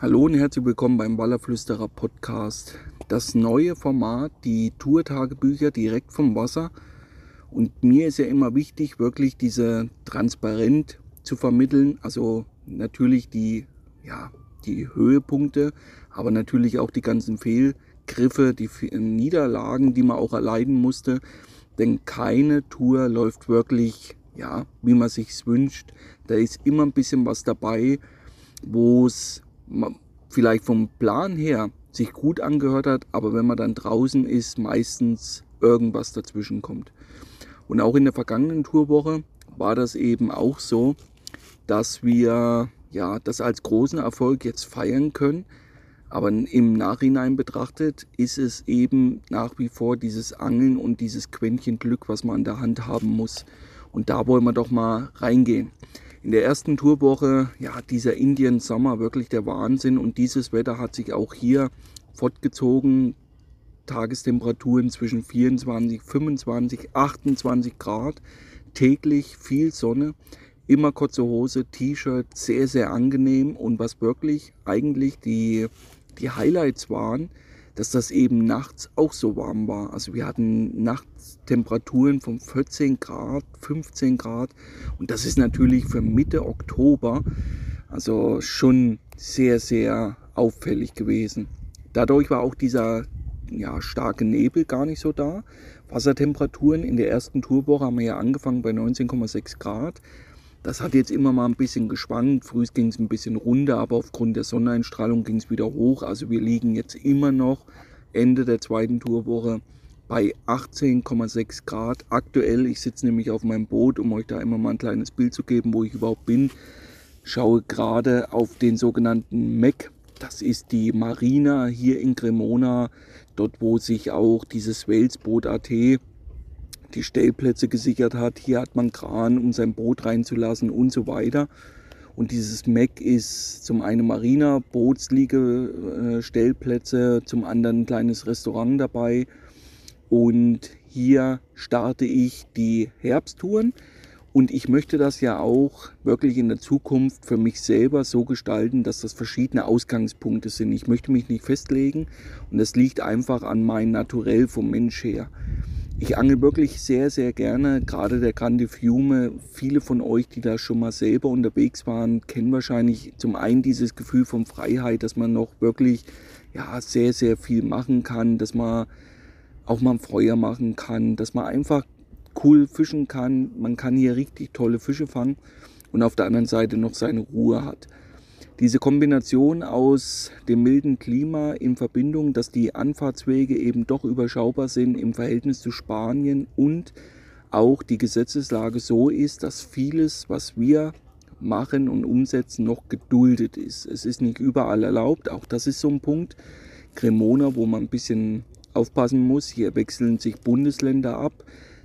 Hallo und herzlich willkommen beim Wallerflüsterer Podcast. Das neue Format, die Tourtagebücher direkt vom Wasser. Und mir ist ja immer wichtig, wirklich diese transparent zu vermitteln. Also natürlich die, ja, die Höhepunkte, aber natürlich auch die ganzen Fehlgriffe, die Niederlagen, die man auch erleiden musste. Denn keine Tour läuft wirklich, ja, wie man sich's wünscht. Da ist immer ein bisschen was dabei, wo es vielleicht vom Plan her sich gut angehört hat, aber wenn man dann draußen ist, meistens irgendwas dazwischen kommt. Und auch in der vergangenen Tourwoche war das eben auch so, dass wir ja das als großen Erfolg jetzt feiern können. Aber im Nachhinein betrachtet ist es eben nach wie vor dieses Angeln und dieses Quäntchen Glück, was man an der Hand haben muss. Und da wollen wir doch mal reingehen. In der ersten Tourwoche, ja, dieser Indian Sommer, wirklich der Wahnsinn. Und dieses Wetter hat sich auch hier fortgezogen. Tagestemperaturen zwischen 24, 25, 28 Grad. Täglich viel Sonne, immer kurze Hose, T-Shirt, sehr, sehr angenehm. Und was wirklich eigentlich die, die Highlights waren, dass das eben nachts auch so warm war. Also wir hatten nachts Temperaturen von 14 Grad, 15 Grad und das ist natürlich für Mitte Oktober also schon sehr, sehr auffällig gewesen. Dadurch war auch dieser ja, starke Nebel gar nicht so da. Wassertemperaturen in der ersten Tourwoche haben wir ja angefangen bei 19,6 Grad. Das hat jetzt immer mal ein bisschen geschwankt. Früh ging es ein bisschen runter, aber aufgrund der Sonneneinstrahlung ging es wieder hoch. Also wir liegen jetzt immer noch Ende der zweiten Tourwoche bei 18,6 Grad. Aktuell, ich sitze nämlich auf meinem Boot, um euch da immer mal ein kleines Bild zu geben, wo ich überhaupt bin. Schaue gerade auf den sogenannten MEC. Das ist die Marina hier in Cremona, dort wo sich auch dieses Welsboot AT die Stellplätze gesichert hat. Hier hat man Kran, um sein Boot reinzulassen und so weiter. Und dieses MEC ist zum einen Marina, Bootsliege, Stellplätze, zum anderen ein kleines Restaurant dabei. Und hier starte ich die Herbsttouren. Und ich möchte das ja auch wirklich in der Zukunft für mich selber so gestalten, dass das verschiedene Ausgangspunkte sind. Ich möchte mich nicht festlegen und das liegt einfach an meinem Naturell vom Mensch her. Ich angel wirklich sehr, sehr gerne, gerade der Grande Fiume. Viele von euch, die da schon mal selber unterwegs waren, kennen wahrscheinlich zum einen dieses Gefühl von Freiheit, dass man noch wirklich ja, sehr, sehr viel machen kann, dass man auch mal ein Feuer machen kann, dass man einfach cool fischen kann. Man kann hier richtig tolle Fische fangen und auf der anderen Seite noch seine Ruhe hat. Diese Kombination aus dem milden Klima in Verbindung, dass die Anfahrtswege eben doch überschaubar sind im Verhältnis zu Spanien und auch die Gesetzeslage so ist, dass vieles, was wir machen und umsetzen, noch geduldet ist. Es ist nicht überall erlaubt, auch das ist so ein Punkt. Cremona, wo man ein bisschen aufpassen muss, hier wechseln sich Bundesländer ab.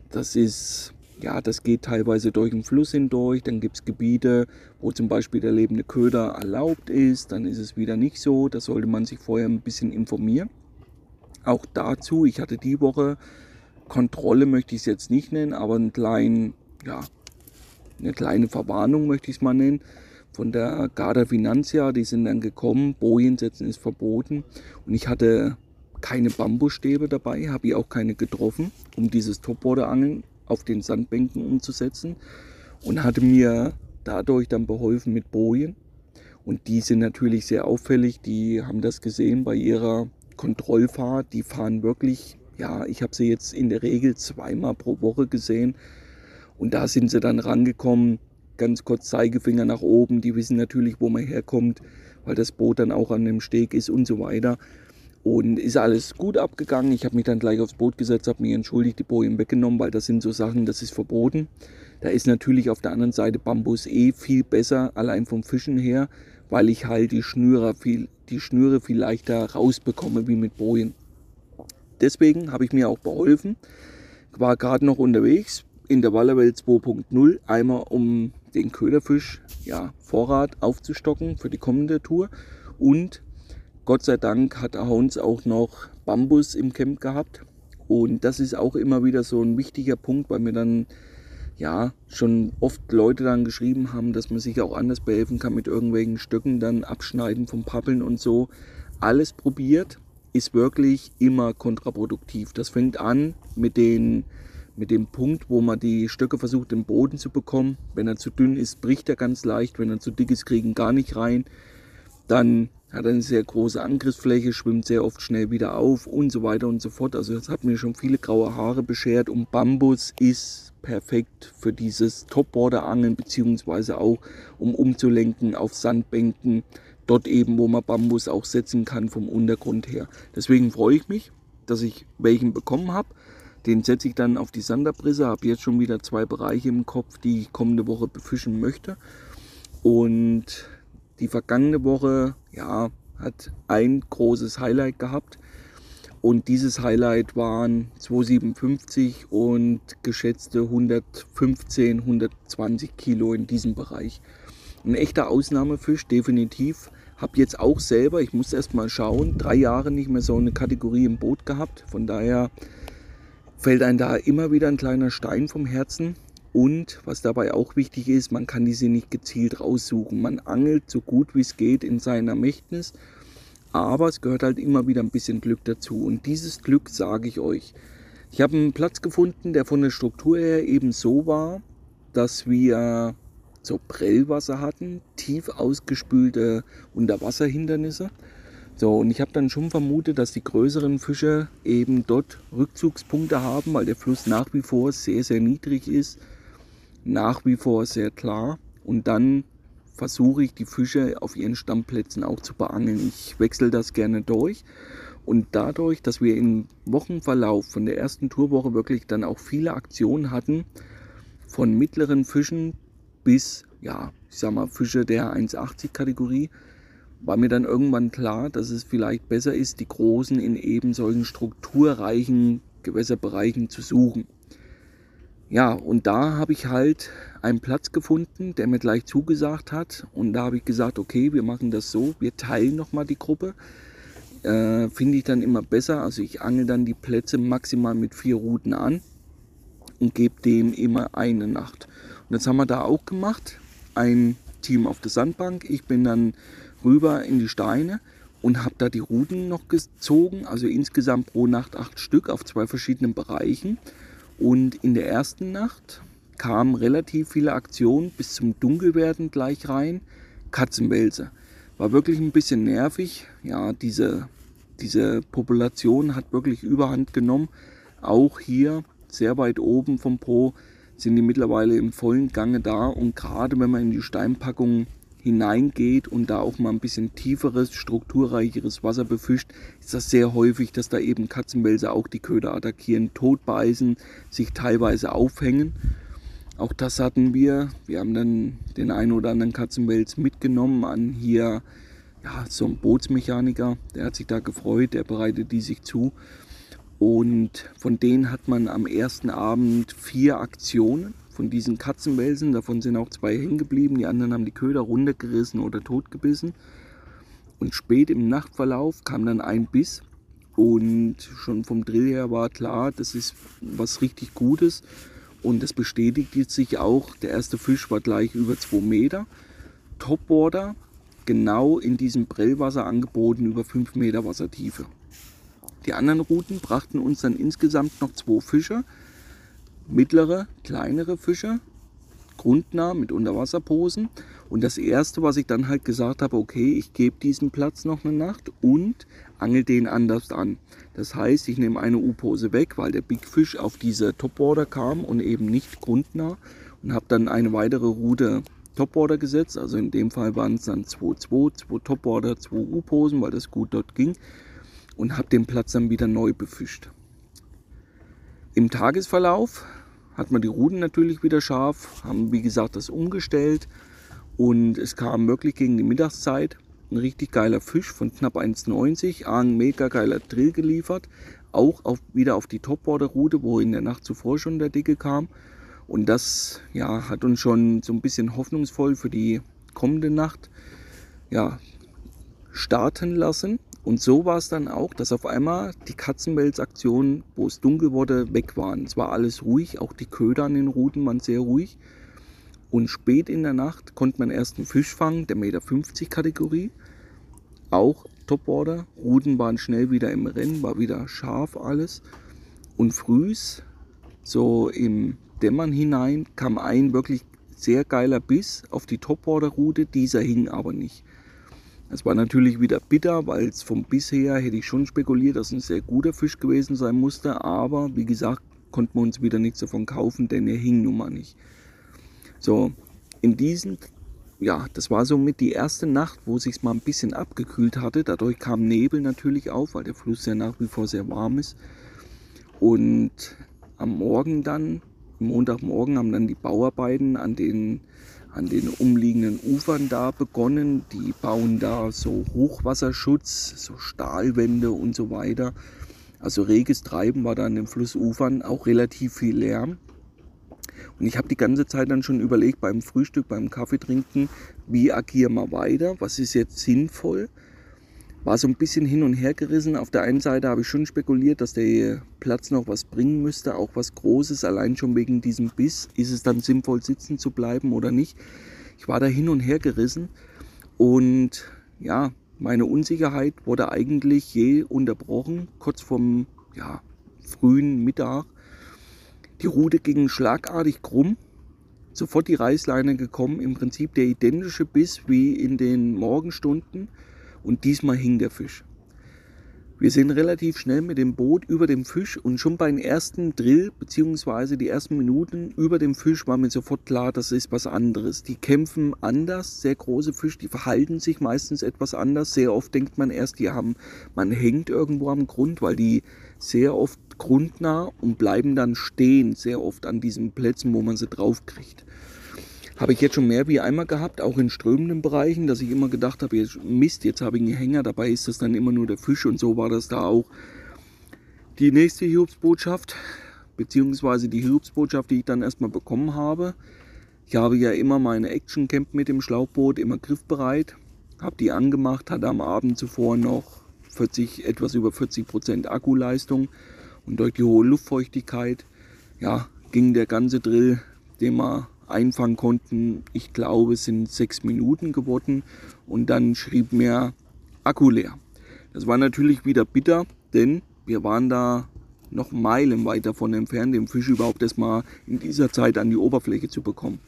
Das ist ja, das geht teilweise durch den Fluss hindurch. Dann gibt es Gebiete, wo zum Beispiel der lebende Köder erlaubt ist. Dann ist es wieder nicht so. Da sollte man sich vorher ein bisschen informieren. Auch dazu, ich hatte die Woche Kontrolle, möchte ich es jetzt nicht nennen, aber einen kleinen, ja, eine kleine Verwarnung möchte ich es mal nennen. Von der Garda Finanzia, die sind dann gekommen. Bojen setzen ist verboten. Und ich hatte keine Bambusstäbe dabei, habe ich auch keine getroffen, um dieses Topwater-Angeln auf den Sandbänken umzusetzen und hatte mir dadurch dann beholfen mit Bojen. Und die sind natürlich sehr auffällig. Die haben das gesehen bei ihrer Kontrollfahrt. Die fahren wirklich, ja, ich habe sie jetzt in der Regel zweimal pro Woche gesehen. Und da sind sie dann rangekommen, ganz kurz Zeigefinger nach oben. Die wissen natürlich, wo man herkommt, weil das Boot dann auch an dem Steg ist und so weiter. Und ist alles gut abgegangen. Ich habe mich dann gleich aufs Boot gesetzt, habe mich entschuldigt, die Bojen weggenommen, weil das sind so Sachen, das ist verboten. Da ist natürlich auf der anderen Seite Bambus eh viel besser, allein vom Fischen her, weil ich halt die Schnüre viel, die Schnüre viel leichter rausbekomme wie mit Bojen. Deswegen habe ich mir auch beholfen, war gerade noch unterwegs in der Wallerwelt 2.0, einmal um den Köderfisch, ja, Vorrat aufzustocken für die kommende Tour und Gott sei Dank hat Hounds auch noch Bambus im Camp gehabt. Und das ist auch immer wieder so ein wichtiger Punkt, weil wir dann ja, schon oft Leute dann geschrieben haben, dass man sich auch anders behelfen kann mit irgendwelchen Stöcken, dann abschneiden vom Pappeln und so. Alles probiert, ist wirklich immer kontraproduktiv. Das fängt an mit, den, mit dem Punkt, wo man die Stöcke versucht, im Boden zu bekommen. Wenn er zu dünn ist, bricht er ganz leicht. Wenn er zu dick ist, kriegen gar nicht rein. Dann hat eine sehr große Angriffsfläche, schwimmt sehr oft schnell wieder auf und so weiter und so fort. Also das hat mir schon viele graue Haare beschert und Bambus ist perfekt für dieses Topboarder-Angeln beziehungsweise auch um umzulenken auf Sandbänken, dort eben, wo man Bambus auch setzen kann vom Untergrund her. Deswegen freue ich mich, dass ich welchen bekommen habe. Den setze ich dann auf die Sanderbrisse, habe jetzt schon wieder zwei Bereiche im Kopf, die ich kommende Woche befischen möchte. Und die vergangene Woche, ja, hat ein großes Highlight gehabt. Und dieses Highlight waren 257 und geschätzte 115, 120 Kilo in diesem Bereich. Ein echter Ausnahmefisch, definitiv. Hab jetzt auch selber, ich muss erst mal schauen, drei Jahre nicht mehr so eine Kategorie im Boot gehabt. Von daher fällt einem da immer wieder ein kleiner Stein vom Herzen. Und was dabei auch wichtig ist, man kann diese nicht gezielt raussuchen. Man angelt so gut wie es geht in seiner Mächtnis. Aber es gehört halt immer wieder ein bisschen Glück dazu. Und dieses Glück sage ich euch. Ich habe einen Platz gefunden, der von der Struktur her eben so war, dass wir so Prellwasser hatten, tief ausgespülte Unterwasserhindernisse. So, und ich habe dann schon vermutet, dass die größeren Fische eben dort Rückzugspunkte haben, weil der Fluss nach wie vor sehr, sehr niedrig ist, nach wie vor sehr klar. Und dann versuche ich die Fische auf ihren Stammplätzen auch zu beangeln. Ich wechsle das gerne durch. Und dadurch, dass wir im Wochenverlauf von der ersten Tourwoche wirklich dann auch viele Aktionen hatten, von mittleren Fischen bis, ja, ich sag mal, Fische der 1,80 Kategorie, war mir dann irgendwann klar, dass es vielleicht besser ist, die großen in eben solchen strukturreichen Gewässerbereichen zu suchen. Ja, und da habe ich halt einen Platz gefunden, der mir gleich zugesagt hat. Und da habe ich gesagt, okay, wir machen das so, wir teilen nochmal die Gruppe. Äh, Finde ich dann immer besser. Also ich angel dann die Plätze maximal mit vier Routen an und gebe dem immer eine Nacht. Und das haben wir da auch gemacht. Ein Team auf der Sandbank. Ich bin dann rüber in die Steine und habe da die Routen noch gezogen. Also insgesamt pro Nacht acht Stück auf zwei verschiedenen Bereichen. Und in der ersten Nacht kamen relativ viele Aktionen bis zum Dunkelwerden gleich rein. Katzenwälze. War wirklich ein bisschen nervig. Ja, diese, diese Population hat wirklich überhand genommen. Auch hier sehr weit oben vom Pro sind die mittlerweile im vollen Gange da und gerade wenn man in die Steinpackung hineingeht und da auch mal ein bisschen tieferes, strukturreicheres Wasser befischt, ist das sehr häufig, dass da eben Katzenwälse auch die Köder attackieren, totbeißen, sich teilweise aufhängen. Auch das hatten wir. Wir haben dann den einen oder anderen Katzenwels mitgenommen an hier ja, so ein Bootsmechaniker. Der hat sich da gefreut, der bereitet die sich zu. Und von denen hat man am ersten Abend vier Aktionen von diesen Katzenwelsen. Davon sind auch zwei hängen geblieben. Die anderen haben die Köder runtergerissen oder totgebissen. Und spät im Nachtverlauf kam dann ein Biss. Und schon vom Drill her war klar, das ist was richtig Gutes. Und das bestätigt sich auch. Der erste Fisch war gleich über 2 Meter. Topboarder, genau in diesem Prellwasser angeboten, über 5 Meter Wassertiefe. Die anderen Routen brachten uns dann insgesamt noch zwei Fische, mittlere, kleinere Fische, grundnah mit Unterwasserposen. Und das erste, was ich dann halt gesagt habe, okay, ich gebe diesem Platz noch eine Nacht und angel den anders an. Das heißt, ich nehme eine U-Pose weg, weil der Big Fish auf diese Topboarder kam und eben nicht grundnah und habe dann eine weitere Route Topboarder gesetzt. Also in dem Fall waren es dann 2-2, 2 Topboarder, 2 U-Posen, weil das gut dort ging und habe den Platz dann wieder neu befischt. Im Tagesverlauf hat man die Ruden natürlich wieder scharf, haben wie gesagt das umgestellt und es kam wirklich gegen die Mittagszeit ein richtig geiler Fisch von knapp 1,90, ein mega geiler Drill geliefert, auch auf, wieder auf die Topboarder-Route, wo in der Nacht zuvor schon der Dicke kam. Und das ja, hat uns schon so ein bisschen hoffnungsvoll für die kommende Nacht ja, starten lassen. Und so war es dann auch, dass auf einmal die Katzenwelsaktion, wo es dunkel wurde, weg waren. Es war alles ruhig, auch die Köder an den Ruten waren sehr ruhig. Und spät in der Nacht konnte man erst einen Fisch fangen, der Meter 50 Kategorie. Auch Topwater. Ruten waren schnell wieder im Rennen, war wieder scharf alles. Und frühs, so im Dämmern hinein, kam ein wirklich sehr geiler Biss auf die Topwater-Route. Dieser hing aber nicht. Es war natürlich wieder bitter, weil es vom bisher hätte ich schon spekuliert, dass ein sehr guter Fisch gewesen sein musste. Aber wie gesagt, konnten wir uns wieder nichts davon kaufen, denn er hing nun mal nicht. So, in diesen, ja, das war somit die erste Nacht, wo sich mal ein bisschen abgekühlt hatte. Dadurch kam Nebel natürlich auf, weil der Fluss ja nach wie vor sehr warm ist. Und am Morgen dann, Montagmorgen, haben dann die Bauarbeiten an den an den umliegenden Ufern da begonnen. Die bauen da so Hochwasserschutz, so Stahlwände und so weiter. Also reges Treiben war da an den Flussufern, auch relativ viel Lärm. Und ich habe die ganze Zeit dann schon überlegt beim Frühstück, beim Kaffeetrinken, wie agieren wir weiter, was ist jetzt sinnvoll war so ein bisschen hin und her gerissen. Auf der einen Seite habe ich schon spekuliert, dass der Platz noch was bringen müsste, auch was Großes, allein schon wegen diesem Biss. Ist es dann sinnvoll, sitzen zu bleiben oder nicht? Ich war da hin und her gerissen und ja, meine Unsicherheit wurde eigentlich je unterbrochen, kurz vorm ja, frühen Mittag. Die Route ging schlagartig krumm, sofort die Reißleine gekommen, im Prinzip der identische Biss wie in den Morgenstunden und diesmal hing der Fisch. Wir sind relativ schnell mit dem Boot über dem Fisch und schon beim ersten Drill bzw. die ersten Minuten über dem Fisch war mir sofort klar, das ist was anderes. Die kämpfen anders, sehr große Fische, die verhalten sich meistens etwas anders. Sehr oft denkt man erst, die haben, man hängt irgendwo am Grund, weil die sehr oft grundnah und bleiben dann stehen, sehr oft an diesen Plätzen, wo man sie draufkriegt. Habe ich jetzt schon mehr wie einmal gehabt, auch in strömenden Bereichen, dass ich immer gedacht habe, jetzt, Mist, jetzt habe ich einen Hänger, dabei ist das dann immer nur der Fisch und so war das da auch. Die nächste Hiobsbotschaft, beziehungsweise die Hiobsbotschaft, die ich dann erstmal bekommen habe. Ich habe ja immer meine Action Camp mit dem Schlauchboot, immer griffbereit, habe die angemacht, hatte am Abend zuvor noch 40, etwas über 40 Prozent Akkuleistung und durch die hohe Luftfeuchtigkeit, ja, ging der ganze Drill, den man einfangen konnten. Ich glaube, es sind sechs Minuten geworden und dann schrieb mir Akku leer. Das war natürlich wieder bitter, denn wir waren da noch Meilen weit davon entfernt, den Fisch überhaupt erstmal in dieser Zeit an die Oberfläche zu bekommen.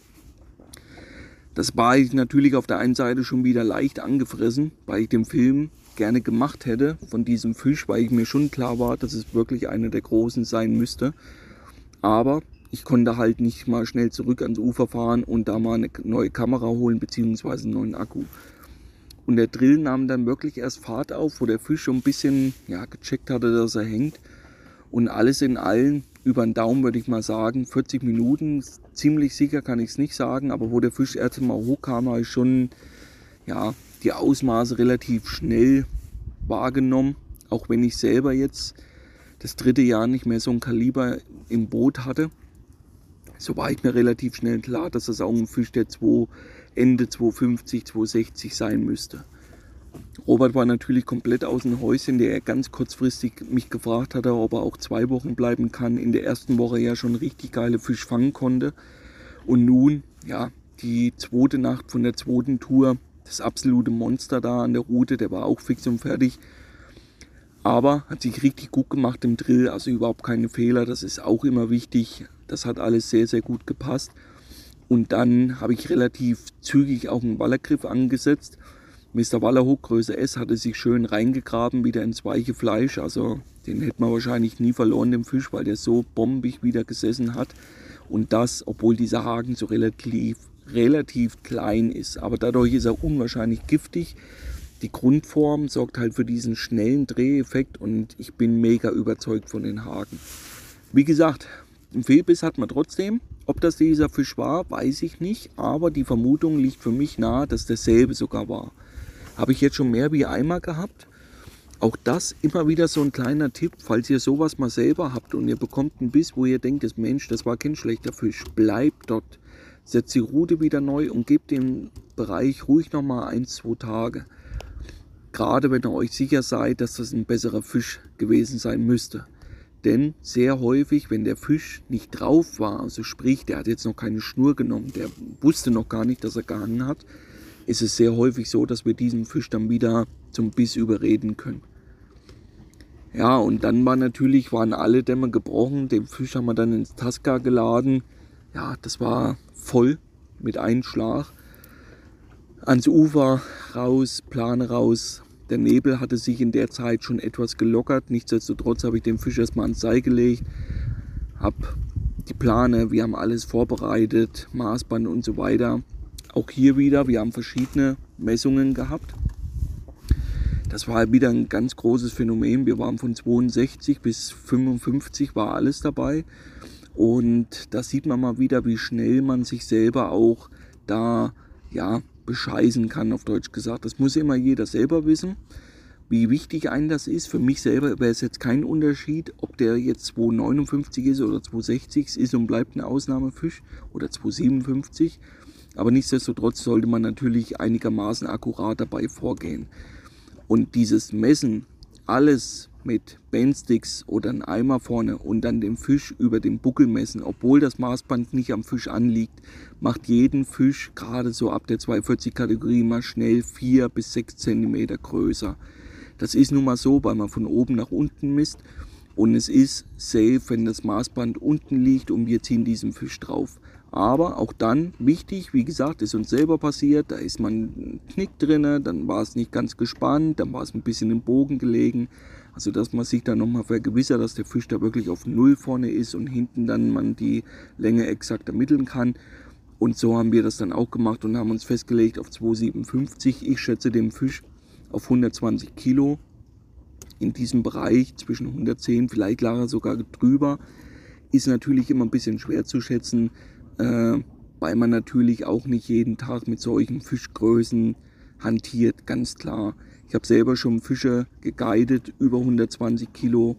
Das war ich natürlich auf der einen Seite schon wieder leicht angefressen, weil ich den Film gerne gemacht hätte von diesem Fisch, weil ich mir schon klar war, dass es wirklich einer der großen sein müsste. Aber ich konnte halt nicht mal schnell zurück ans Ufer fahren und da mal eine neue Kamera holen bzw. einen neuen Akku. Und der Drill nahm dann wirklich erst Fahrt auf, wo der Fisch schon ein bisschen ja, gecheckt hatte, dass er hängt. Und alles in allem, über den Daumen würde ich mal sagen, 40 Minuten, ziemlich sicher kann ich es nicht sagen, aber wo der Fisch erst mal hochkam, habe ich schon ja, die Ausmaße relativ schnell wahrgenommen. Auch wenn ich selber jetzt das dritte Jahr nicht mehr so ein Kaliber im Boot hatte so war ich mir relativ schnell klar, dass das auch ein Fisch der 2, Ende 250, 260 sein müsste. Robert war natürlich komplett aus dem Häuschen, der ganz kurzfristig mich gefragt hatte, ob er auch zwei Wochen bleiben kann. In der ersten Woche ja schon richtig geile Fisch fangen konnte. Und nun, ja, die zweite Nacht von der zweiten Tour, das absolute Monster da an der Route, der war auch fix und fertig. Aber hat sich richtig gut gemacht im Drill, also überhaupt keine Fehler, das ist auch immer wichtig. Das hat alles sehr, sehr gut gepasst. Und dann habe ich relativ zügig auch einen Wallergriff angesetzt. Mr. Wallerhook Größe S hatte sich schön reingegraben wieder ins weiche Fleisch. Also den hätte man wahrscheinlich nie verloren, den Fisch, weil der so bombig wieder gesessen hat. Und das, obwohl dieser Haken so relativ, relativ klein ist. Aber dadurch ist er unwahrscheinlich giftig. Die Grundform sorgt halt für diesen schnellen Dreheffekt und ich bin mega überzeugt von den Haken. Wie gesagt, ein Fehlbiss hat man trotzdem. Ob das dieser Fisch war, weiß ich nicht, aber die Vermutung liegt für mich nahe, dass derselbe sogar war. Habe ich jetzt schon mehr wie einmal gehabt. Auch das immer wieder so ein kleiner Tipp, falls ihr sowas mal selber habt und ihr bekommt einen Biss, wo ihr denkt, das Mensch, das war kein schlechter Fisch, bleibt dort. Setzt die Route wieder neu und gebt den Bereich ruhig nochmal ein, zwei Tage. Gerade wenn ihr euch sicher seid, dass das ein besserer Fisch gewesen sein müsste. Denn sehr häufig, wenn der Fisch nicht drauf war, also sprich, der hat jetzt noch keine Schnur genommen, der wusste noch gar nicht, dass er gehangen hat, ist es sehr häufig so, dass wir diesen Fisch dann wieder zum Biss überreden können. Ja, und dann war natürlich, waren alle Dämme gebrochen. Den Fisch haben wir dann ins Tasca geladen. Ja, das war voll mit einem Schlag. Ans Ufer raus, Plane raus. Der Nebel hatte sich in der Zeit schon etwas gelockert. Nichtsdestotrotz habe ich den Fisch erstmal ans Seil gelegt. Habe die Plane, wir haben alles vorbereitet, Maßband und so weiter. Auch hier wieder, wir haben verschiedene Messungen gehabt. Das war wieder ein ganz großes Phänomen. Wir waren von 62 bis 55 war alles dabei. Und da sieht man mal wieder, wie schnell man sich selber auch da ja, bescheißen kann, auf Deutsch gesagt. Das muss immer jeder selber wissen, wie wichtig einem das ist. Für mich selber wäre es jetzt kein Unterschied, ob der jetzt 259 ist oder 260 Es ist und bleibt ein Ausnahmefisch oder 257. Aber nichtsdestotrotz sollte man natürlich einigermaßen akkurat dabei vorgehen. Und dieses Messen, alles mit Bandsticks oder einem Eimer vorne und dann den Fisch über den Buckel messen, obwohl das Maßband nicht am Fisch anliegt, macht jeden Fisch gerade so ab der 240 Kategorie mal schnell 4 bis 6 cm größer. Das ist nun mal so, weil man von oben nach unten misst und es ist safe, wenn das Maßband unten liegt und wir ziehen diesen Fisch drauf. Aber auch dann wichtig, wie gesagt, ist uns selber passiert, da ist man ein Knick drin, dann war es nicht ganz gespannt, dann war es ein bisschen im Bogen gelegen. Also dass man sich dann nochmal vergewissert, dass der Fisch da wirklich auf Null vorne ist und hinten dann man die Länge exakt ermitteln kann. Und so haben wir das dann auch gemacht und haben uns festgelegt auf 2,57. Ich schätze den Fisch auf 120 Kilo. In diesem Bereich zwischen 110, vielleicht lag er sogar drüber. Ist natürlich immer ein bisschen schwer zu schätzen äh, weil man natürlich auch nicht jeden Tag mit solchen Fischgrößen hantiert, ganz klar. Ich habe selber schon Fische geguidet, über 120 Kilo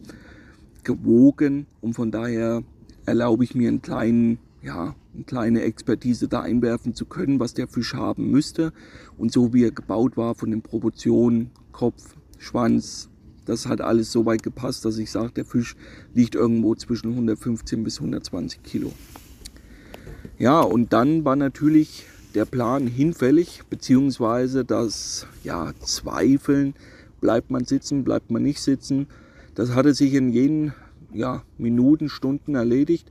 gewogen und von daher erlaube ich mir einen kleinen, ja, eine kleine Expertise da einwerfen zu können, was der Fisch haben müsste. Und so wie er gebaut war, von den Proportionen, Kopf, Schwanz, das hat alles so weit gepasst, dass ich sage, der Fisch liegt irgendwo zwischen 115 bis 120 Kilo. Ja, und dann war natürlich der Plan hinfällig, beziehungsweise das ja, Zweifeln, bleibt man sitzen, bleibt man nicht sitzen. Das hatte sich in jenen ja, Minuten, Stunden erledigt.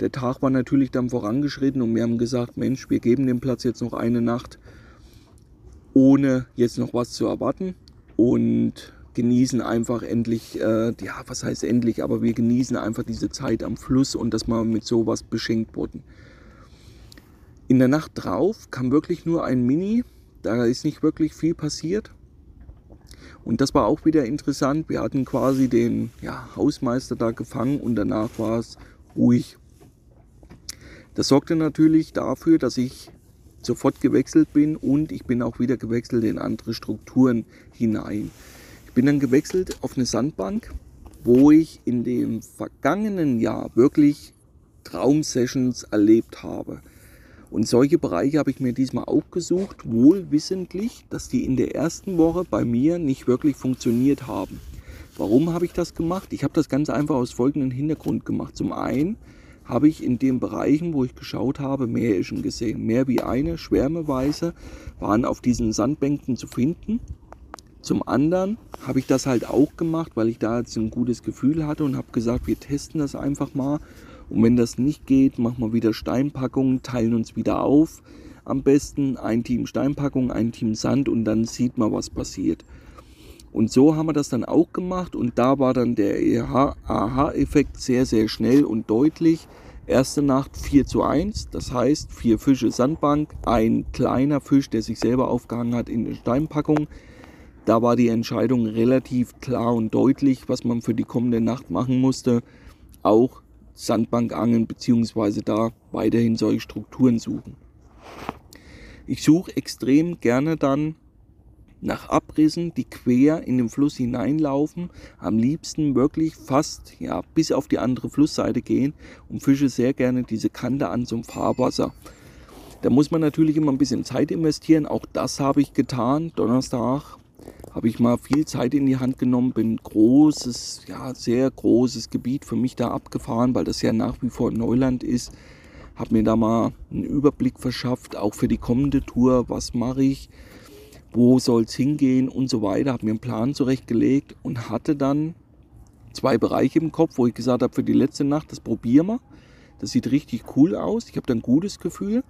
Der Tag war natürlich dann vorangeschritten und wir haben gesagt, Mensch, wir geben dem Platz jetzt noch eine Nacht, ohne jetzt noch was zu erwarten und genießen einfach endlich, äh, ja, was heißt endlich, aber wir genießen einfach diese Zeit am Fluss und dass wir mit sowas beschenkt wurden. In der Nacht drauf kam wirklich nur ein Mini, da ist nicht wirklich viel passiert. Und das war auch wieder interessant. Wir hatten quasi den ja, Hausmeister da gefangen und danach war es ruhig. Das sorgte natürlich dafür, dass ich sofort gewechselt bin und ich bin auch wieder gewechselt in andere Strukturen hinein. Ich bin dann gewechselt auf eine Sandbank, wo ich in dem vergangenen Jahr wirklich Traumsessions erlebt habe. Und solche Bereiche habe ich mir diesmal auch gesucht, wohl wissentlich, dass die in der ersten Woche bei mir nicht wirklich funktioniert haben. Warum habe ich das gemacht? Ich habe das ganz einfach aus folgendem Hintergrund gemacht. Zum einen habe ich in den Bereichen, wo ich geschaut habe, Meereschen gesehen. Mehr wie eine, schwärmeweise, waren auf diesen Sandbänken zu finden. Zum anderen habe ich das halt auch gemacht, weil ich da jetzt ein gutes Gefühl hatte und habe gesagt, wir testen das einfach mal und wenn das nicht geht, machen wir wieder Steinpackungen, teilen uns wieder auf. Am besten ein Team Steinpackung, ein Team Sand und dann sieht man, was passiert. Und so haben wir das dann auch gemacht und da war dann der Aha-Effekt sehr, sehr schnell und deutlich. Erste Nacht 4 zu 1, das heißt vier Fische Sandbank, ein kleiner Fisch, der sich selber aufgehangen hat in der Steinpackung. Da war die Entscheidung relativ klar und deutlich, was man für die kommende Nacht machen musste. Auch Sandbank angeln beziehungsweise da weiterhin solche Strukturen suchen. Ich suche extrem gerne dann nach Abrissen, die quer in den Fluss hineinlaufen, am liebsten wirklich fast ja, bis auf die andere Flussseite gehen und fische sehr gerne diese Kante an zum Fahrwasser. Da muss man natürlich immer ein bisschen Zeit investieren, auch das habe ich getan. Donnerstag habe ich mal viel Zeit in die Hand genommen, bin großes, ja, sehr großes Gebiet für mich da abgefahren, weil das ja nach wie vor Neuland ist. Habe mir da mal einen Überblick verschafft, auch für die kommende Tour, was mache ich, wo soll es hingehen und so weiter. Habe mir einen Plan zurechtgelegt und hatte dann zwei Bereiche im Kopf, wo ich gesagt habe, für die letzte Nacht, das probieren wir. Das sieht richtig cool aus. Ich habe da ein gutes Gefühl.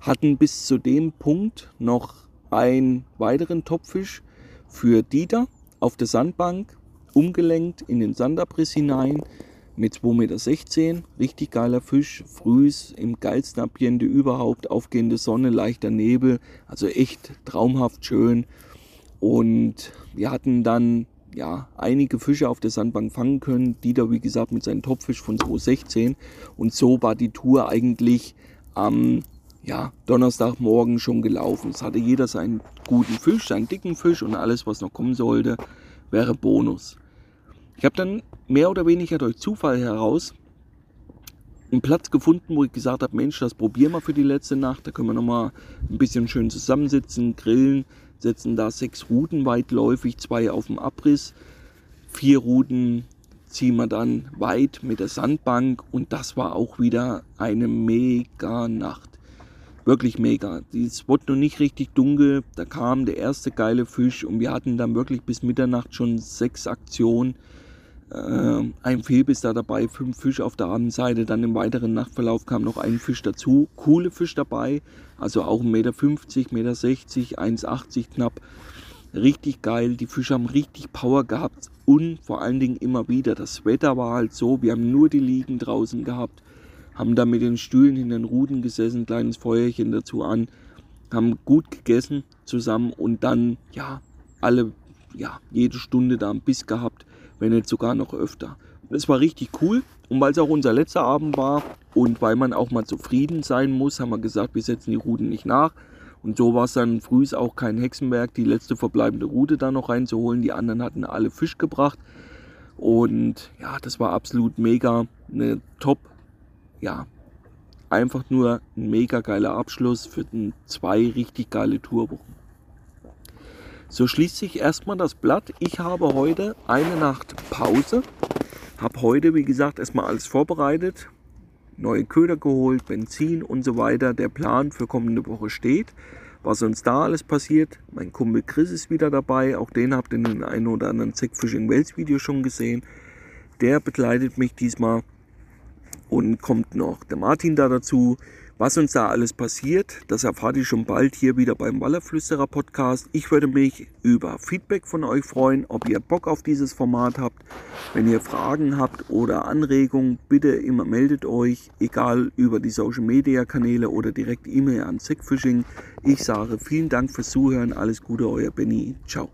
Hatten bis zu dem Punkt noch einen weiteren Topfisch für Dieter auf der Sandbank, umgelenkt in den Sandabriss hinein mit 2,16 Meter. Richtig geiler Fisch, frühs im geilsten Ambiente überhaupt, aufgehende Sonne, leichter Nebel, also echt traumhaft schön. Und wir hatten dann ja, einige Fische auf der Sandbank fangen können. Dieter, wie gesagt, mit seinem Topfisch von 216. Und so war die Tour eigentlich am ja, Donnerstagmorgen schon gelaufen. Es hatte jeder seinen guten Fisch, seinen dicken Fisch und alles, was noch kommen sollte, wäre Bonus. Ich habe dann mehr oder weniger durch Zufall heraus einen Platz gefunden, wo ich gesagt habe, Mensch, das probieren wir für die letzte Nacht. Da können wir nochmal ein bisschen schön zusammensitzen, grillen, setzen da sechs Routen weitläufig, zwei auf dem Abriss, vier Routen ziehen wir dann weit mit der Sandbank und das war auch wieder eine mega Nacht wirklich mega. Es wurde noch nicht richtig dunkel, da kam der erste geile Fisch und wir hatten dann wirklich bis Mitternacht schon sechs Aktionen. Äh, ein Fehlbiss da dabei, fünf Fische auf der Abendseite, dann im weiteren Nachtverlauf kam noch ein Fisch dazu. Coole Fisch dabei, also auch 1,50 Meter, 1,60 Meter, 1,80 knapp. Richtig geil, die Fische haben richtig Power gehabt und vor allen Dingen immer wieder. Das Wetter war halt so, wir haben nur die Liegen draußen gehabt haben da mit den Stühlen in den Ruden gesessen, kleines Feuerchen dazu an, haben gut gegessen zusammen und dann, ja, alle, ja, jede Stunde da ein Biss gehabt, wenn nicht sogar noch öfter. Es war richtig cool und weil es auch unser letzter Abend war und weil man auch mal zufrieden sein muss, haben wir gesagt, wir setzen die Ruden nicht nach. Und so war es dann früh auch kein Hexenwerk, die letzte verbleibende Rute da noch reinzuholen. Die anderen hatten alle Fisch gebracht. Und ja, das war absolut mega. Eine top ja, einfach nur ein mega geiler Abschluss für zwei richtig geile Tourwochen. So schließt sich erstmal das Blatt. Ich habe heute eine Nacht Pause. Habe heute, wie gesagt, erstmal alles vorbereitet. Neue Köder geholt, Benzin und so weiter. Der Plan für kommende Woche steht. Was uns da alles passiert. Mein Kumpel Chris ist wieder dabei. Auch den habt ihr in den einen oder anderen Zack Fishing Wells Video schon gesehen. Der begleitet mich diesmal und kommt noch der Martin da dazu. Was uns da alles passiert, das erfahrt ihr schon bald hier wieder beim Wallerflüsterer Podcast. Ich würde mich über Feedback von euch freuen, ob ihr Bock auf dieses Format habt. Wenn ihr Fragen habt oder Anregungen, bitte immer meldet euch, egal über die Social Media Kanäle oder direkt E-Mail an Sickfishing. Ich sage vielen Dank fürs Zuhören, alles Gute, euer Benny. Ciao.